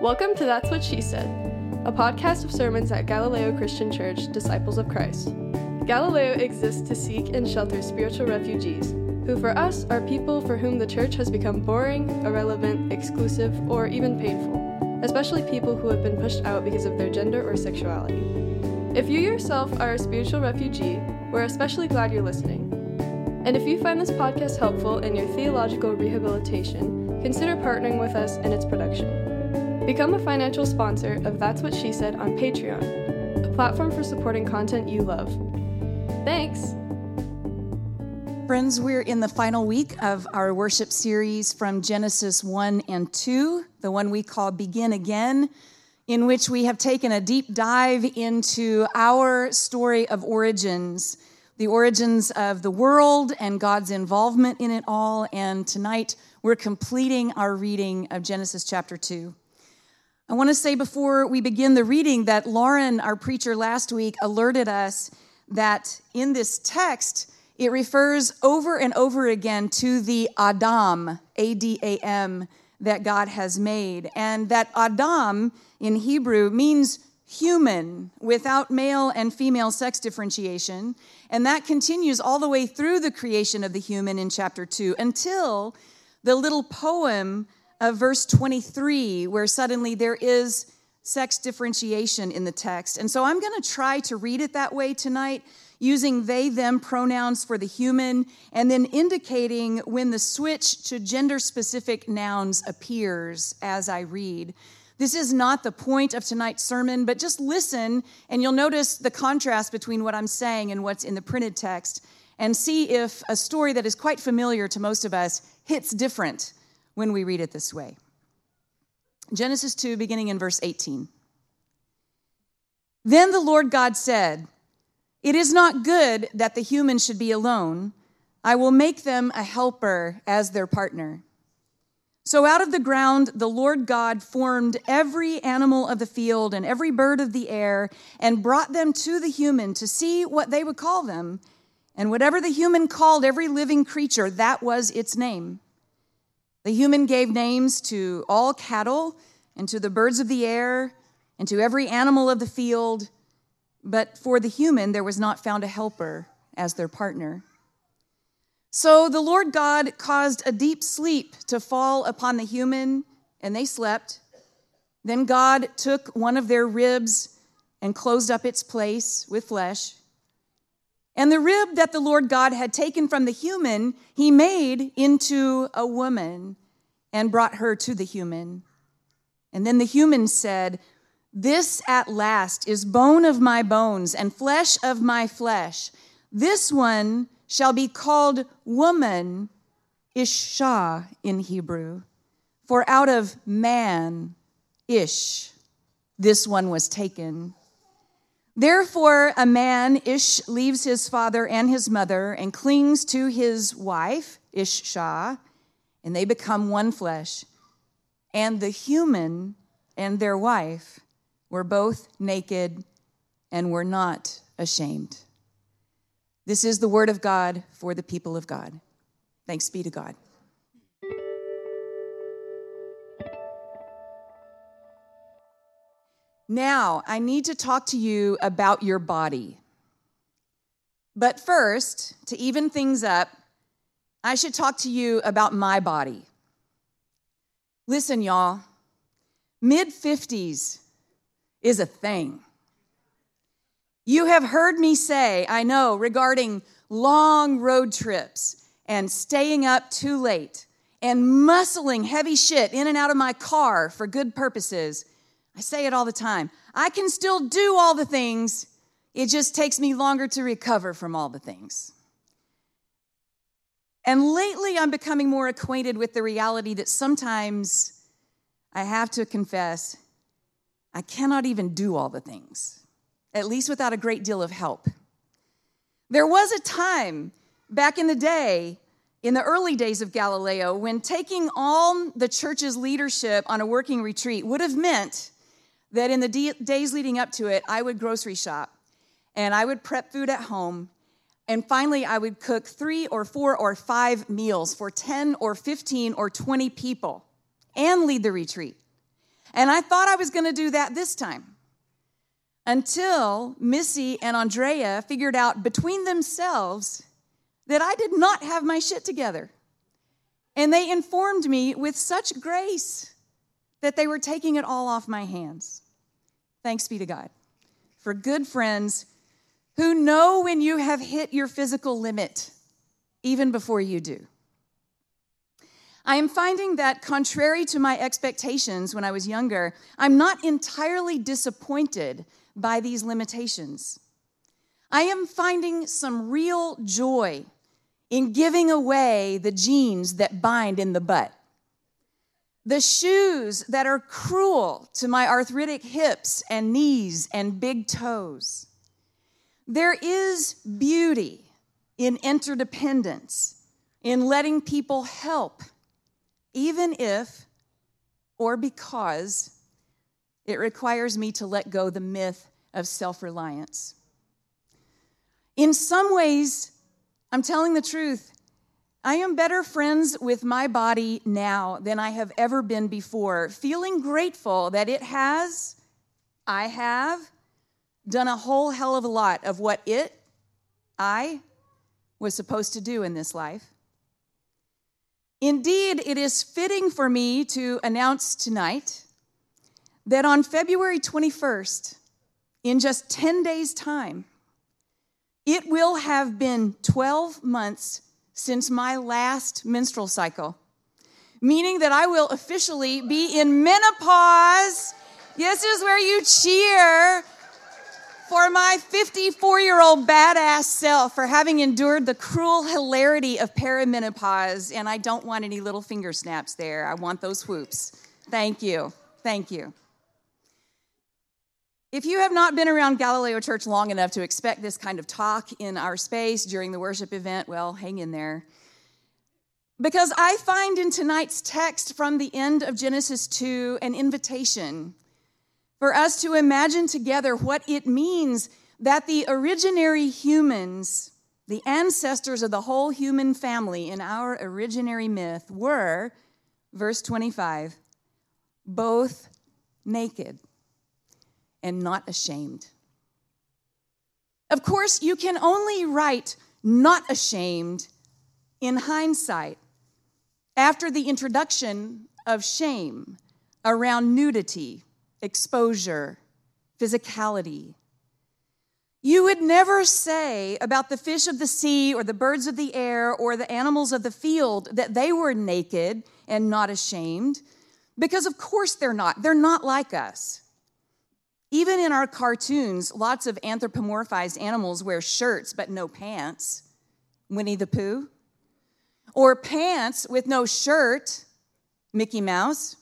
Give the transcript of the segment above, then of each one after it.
Welcome to That's What She Said, a podcast of sermons at Galileo Christian Church, Disciples of Christ. Galileo exists to seek and shelter spiritual refugees, who for us are people for whom the church has become boring, irrelevant, exclusive, or even painful, especially people who have been pushed out because of their gender or sexuality. If you yourself are a spiritual refugee, we're especially glad you're listening. And if you find this podcast helpful in your theological rehabilitation, consider partnering with us in its production. Become a financial sponsor of That's What She Said on Patreon, a platform for supporting content you love. Thanks! Friends, we're in the final week of our worship series from Genesis 1 and 2, the one we call Begin Again, in which we have taken a deep dive into our story of origins, the origins of the world and God's involvement in it all. And tonight we're completing our reading of Genesis chapter 2. I want to say before we begin the reading that Lauren, our preacher last week, alerted us that in this text, it refers over and over again to the Adam, A D A M, that God has made. And that Adam in Hebrew means human without male and female sex differentiation. And that continues all the way through the creation of the human in chapter 2 until the little poem of verse 23, where suddenly there is sex differentiation in the text. And so I'm going to try to read it that way tonight, using they, them pronouns for the human, and then indicating when the switch to gender specific nouns appears as I read. This is not the point of tonight's sermon, but just listen and you'll notice the contrast between what I'm saying and what's in the printed text and see if a story that is quite familiar to most of us hits different when we read it this way Genesis 2, beginning in verse 18. Then the Lord God said, It is not good that the human should be alone. I will make them a helper as their partner. So out of the ground, the Lord God formed every animal of the field and every bird of the air and brought them to the human to see what they would call them. And whatever the human called every living creature, that was its name. The human gave names to all cattle and to the birds of the air and to every animal of the field, but for the human there was not found a helper as their partner. So the Lord God caused a deep sleep to fall upon the human, and they slept. Then God took one of their ribs and closed up its place with flesh. And the rib that the Lord God had taken from the human, he made into a woman and brought her to the human. And then the human said, This at last is bone of my bones and flesh of my flesh. This one shall be called woman, Isha in Hebrew. For out of man, Ish, this one was taken. Therefore, a man, Ish, leaves his father and his mother and clings to his wife, Ishshah, and they become one flesh. And the human and their wife were both naked and were not ashamed. This is the word of God for the people of God. Thanks be to God. Now, I need to talk to you about your body. But first, to even things up, I should talk to you about my body. Listen, y'all, mid 50s is a thing. You have heard me say, I know, regarding long road trips and staying up too late and muscling heavy shit in and out of my car for good purposes I say it all the time. I can still do all the things, it just takes me longer to recover from all the things. And lately, I'm becoming more acquainted with the reality that sometimes I have to confess I cannot even do all the things, at least without a great deal of help. There was a time back in the day, in the early days of Galileo, when taking all the church's leadership on a working retreat would have meant that in the days leading up to it, I would grocery shop and I would prep food at home. And finally, I would cook three or four or five meals for 10 or 15 or 20 people and lead the retreat. And I thought I was going to do that this time until Missy and Andrea figured out between themselves that I did not have my shit together. And they informed me with such grace that they were taking it all off my hands. Thanks be to God for good friends who know when you have hit your physical limit, even before you do. I am finding that, contrary to my expectations when I was younger, I'm not entirely disappointed by these limitations. I am finding some real joy in giving away the jeans that bind in the butt, the shoes that are cruel to my arthritic hips and knees and big toes. There is beauty in interdependence, in letting people help, even if or because it requires me to let go the myth of self reliance. In some ways, I'm telling the truth. I am better friends with my body now than I have ever been before, feeling grateful that it has, I have, done a whole hell of a lot of what it, I, was supposed to do in this life. Indeed, it is fitting for me to announce tonight that on February 21st, in just 10 days' time, it will have been 12 months since my last menstrual cycle, meaning that I will officially be in menopause. This is where you cheer for my 54 year old badass self for having endured the cruel hilarity of perimenopause. And I don't want any little finger snaps there. I want those whoops. Thank you. Thank you. If you have not been around Galileo Church long enough to expect this kind of talk in our space during the worship event, well, hang in there. Because I find in tonight's text from the end of Genesis 2 an invitation for us to imagine together what it means that the originary humans, the ancestors of the whole human family in our originary myth, were, verse 25, both naked and not ashamed. Of course, you can only write not ashamed in hindsight after the introduction of shame around nudity, exposure, physicality. You would never say about the fish of the sea or the birds of the air or the animals of the field that they were naked and not ashamed, because of course they're not. They're not like us. Even in our cartoons, lots of anthropomorphized animals wear shirts but no pants. Winnie the Pooh. Or pants with no shirt, Mickey Mouse.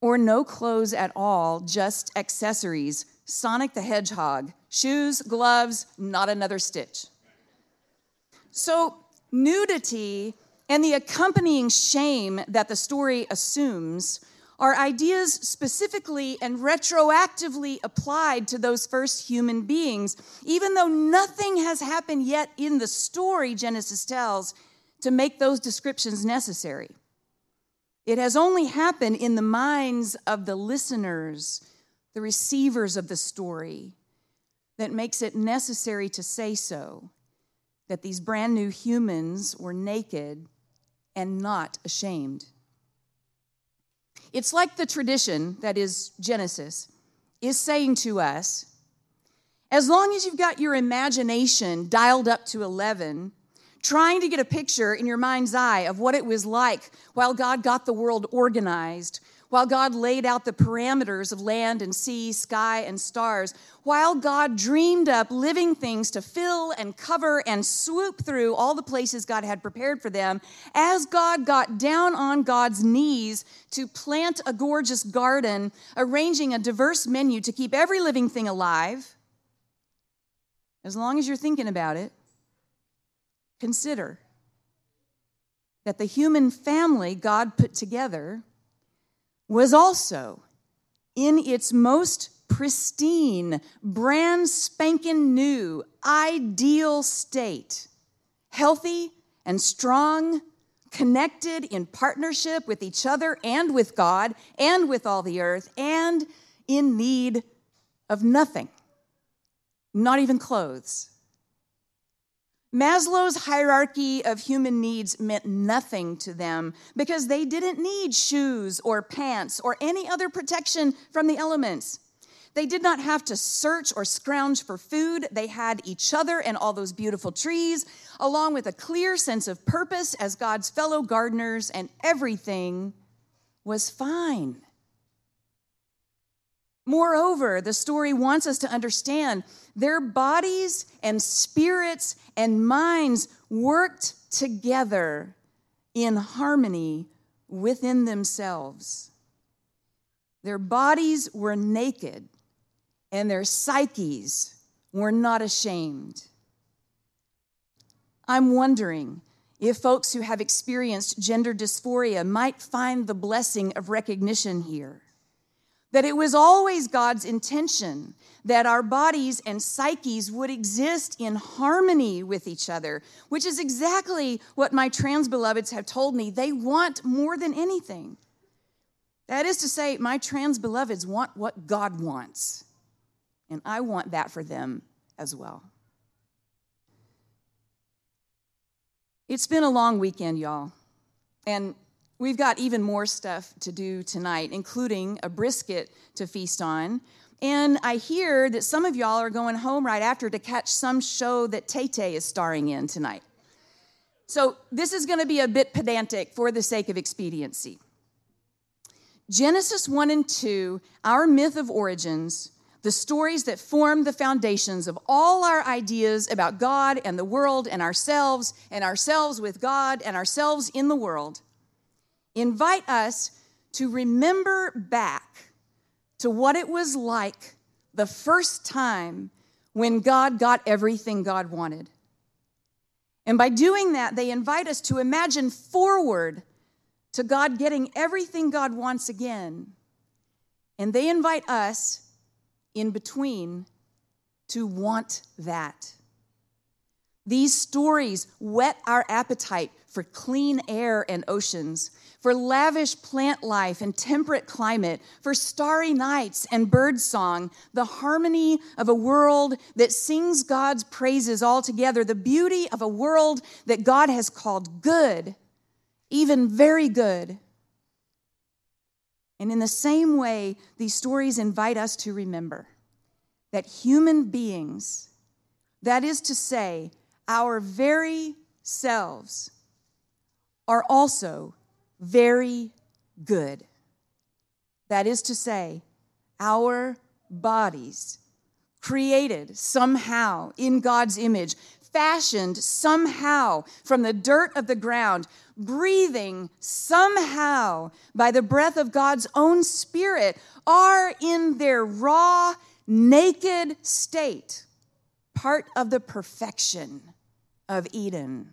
Or no clothes at all, just accessories, Sonic the Hedgehog. Shoes, gloves, not another stitch. So, nudity and the accompanying shame that the story assumes are ideas specifically and retroactively applied to those first human beings, even though nothing has happened yet in the story Genesis tells to make those descriptions necessary. It has only happened in the minds of the listeners, the receivers of the story, that makes it necessary to say so that these brand new humans were naked and not ashamed. It's like the tradition, that is Genesis, is saying to us as long as you've got your imagination dialed up to 11, trying to get a picture in your mind's eye of what it was like while God got the world organized, while God laid out the parameters of land and sea, sky, and stars, while God dreamed up living things to fill and cover and swoop through all the places God had prepared for them, as God got down on God's knees to plant a gorgeous garden, arranging a diverse menu to keep every living thing alive, as long as you're thinking about it, consider that the human family God put together was also in its most pristine, brand spanking new, ideal state, healthy and strong, connected in partnership with each other and with God and with all the earth, and in need of nothing, not even clothes. Maslow's hierarchy of human needs meant nothing to them because they didn't need shoes or pants or any other protection from the elements. They did not have to search or scrounge for food. They had each other and all those beautiful trees, along with a clear sense of purpose as God's fellow gardeners, and everything was fine. Moreover, the story wants us to understand their bodies and spirits and minds worked together in harmony within themselves. Their bodies were naked and their psyches were not ashamed. I'm wondering if folks who have experienced gender dysphoria might find the blessing of recognition here. That it was always God's intention that our bodies and psyches would exist in harmony with each other, which is exactly what my trans beloveds have told me they want more than anything. That is to say, my trans beloveds want what God wants. And I want that for them as well. It's been a long weekend, y'all. And we've got even more stuff to do tonight, including a brisket to feast on. And I hear that some of y'all are going home right after to catch some show that Tay Tay is starring in tonight. So this is going to be a bit pedantic for the sake of expediency. Genesis 1 and 2, our myth of origins, the stories that form the foundations of all our ideas about God and the world and ourselves and ourselves with God and ourselves in the world, invite us to remember back to what it was like the first time when God got everything God wanted. And by doing that, they invite us to imagine forward to God getting everything God wants again. And they invite us in between to want that. These stories whet our appetite for clean air and oceans, for lavish plant life and temperate climate, for starry nights and bird song, the harmony of a world that sings God's praises all together, the beauty of a world that God has called good, even very good. And in the same way, these stories invite us to remember that human beings, that is to say, our very selves, are also very good. That is to say, our bodies, created somehow in God's image, fashioned somehow from the dirt of the ground, breathing somehow by the breath of God's own Spirit, are in their raw, naked state part of the perfection of Eden.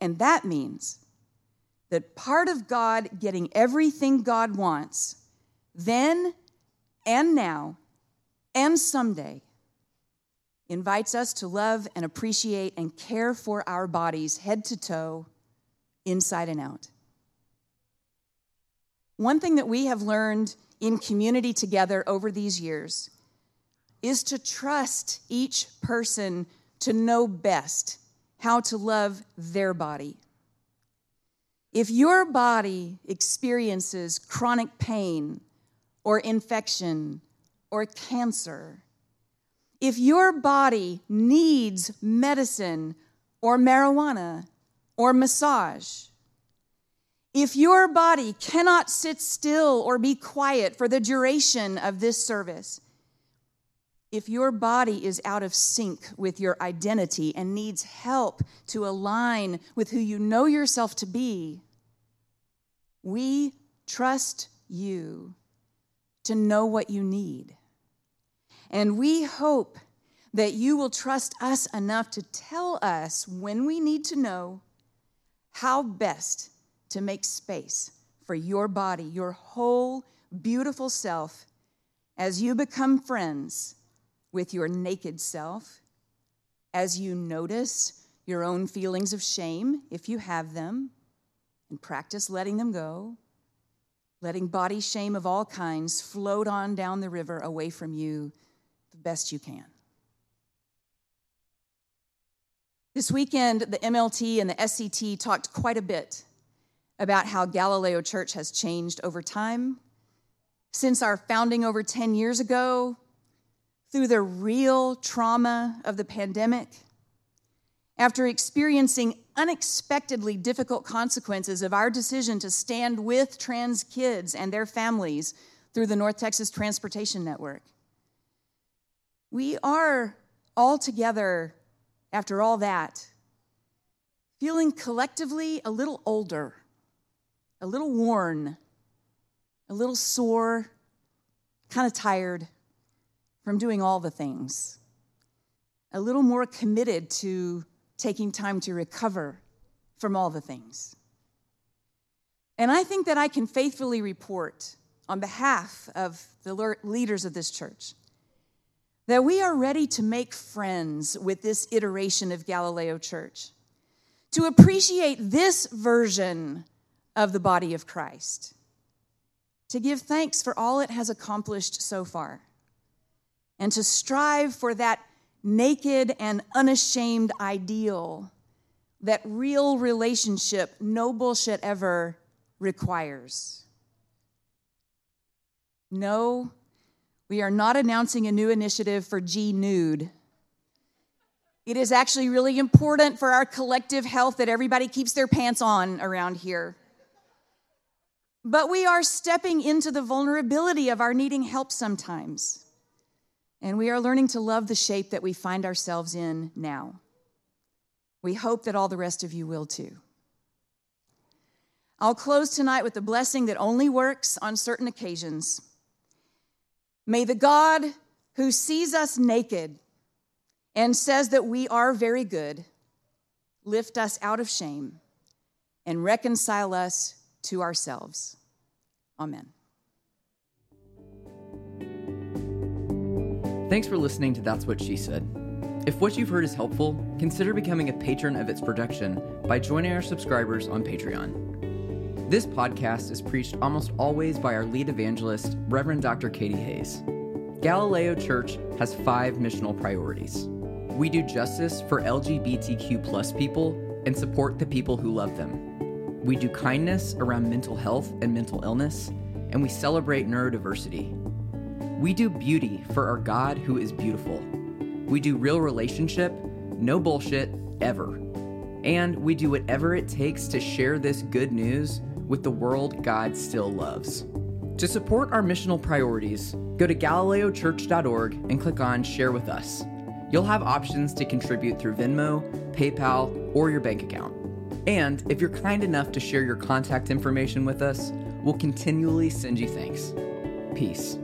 And that means that part of God getting everything God wants, then and now and someday, invites us to love and appreciate and care for our bodies head to toe, inside and out. One thing that we have learned in community together over these years is to trust each person to know best how to love their body. If your body experiences chronic pain or infection or cancer, if your body needs medicine or marijuana or massage, if your body cannot sit still or be quiet for the duration of this service, if your body is out of sync with your identity and needs help to align with who you know yourself to be, we trust you to know what you need. And we hope that you will trust us enough to tell us when we need to know how best to make space for your body, your whole beautiful self, as you become friends with your naked self, as you notice your own feelings of shame, if you have them, and practice letting them go, letting body shame of all kinds float on down the river away from you the best you can. This weekend, the MLT and the SCT talked quite a bit about how Galileo Church has changed over time. Since our founding over 10 years ago, through the real trauma of the pandemic, after experiencing unexpectedly difficult consequences of our decision to stand with trans kids and their families through the North Texas Transportation Network. We are all together, after all that, feeling collectively a little older, a little worn, a little sore, kind of tired from doing all the things, a little more committed to taking time to recover from all the things. And I think that I can faithfully report on behalf of the leaders of this church that we are ready to make friends with this iteration of Galileo Church, to appreciate this version of the body of Christ, to give thanks for all it has accomplished so far, and to strive for that naked and unashamed ideal that real relationship, no bullshit ever, requires. No, we are not announcing a new initiative for G Nude. It is actually really important for our collective health that everybody keeps their pants on around here. But we are stepping into the vulnerability of our needing help sometimes. And we are learning to love the shape that we find ourselves in now. We hope that all the rest of you will too. I'll close tonight with a blessing that only works on certain occasions. May the God who sees us naked and says that we are very good lift us out of shame and reconcile us to ourselves. Amen. Thanks for listening to That's What She Said. If what you've heard is helpful, consider becoming a patron of its production by joining our subscribers on Patreon. This podcast is preached almost always by our lead evangelist, Reverend Dr. Katie Hays. Galileo Church has five missional priorities. We do justice for LGBTQ plus people and support the people who love them. We do kindness around mental health and mental illness, and we celebrate neurodiversity. We do beauty for our God who is beautiful. We do real relationship, no bullshit, ever. And we do whatever it takes to share this good news with the world God still loves. To support our missional priorities, go to galileochurch.org and click on Share with Us. You'll have options to contribute through Venmo, PayPal, or your bank account. And if you're kind enough to share your contact information with us, we'll continually send you thanks. Peace.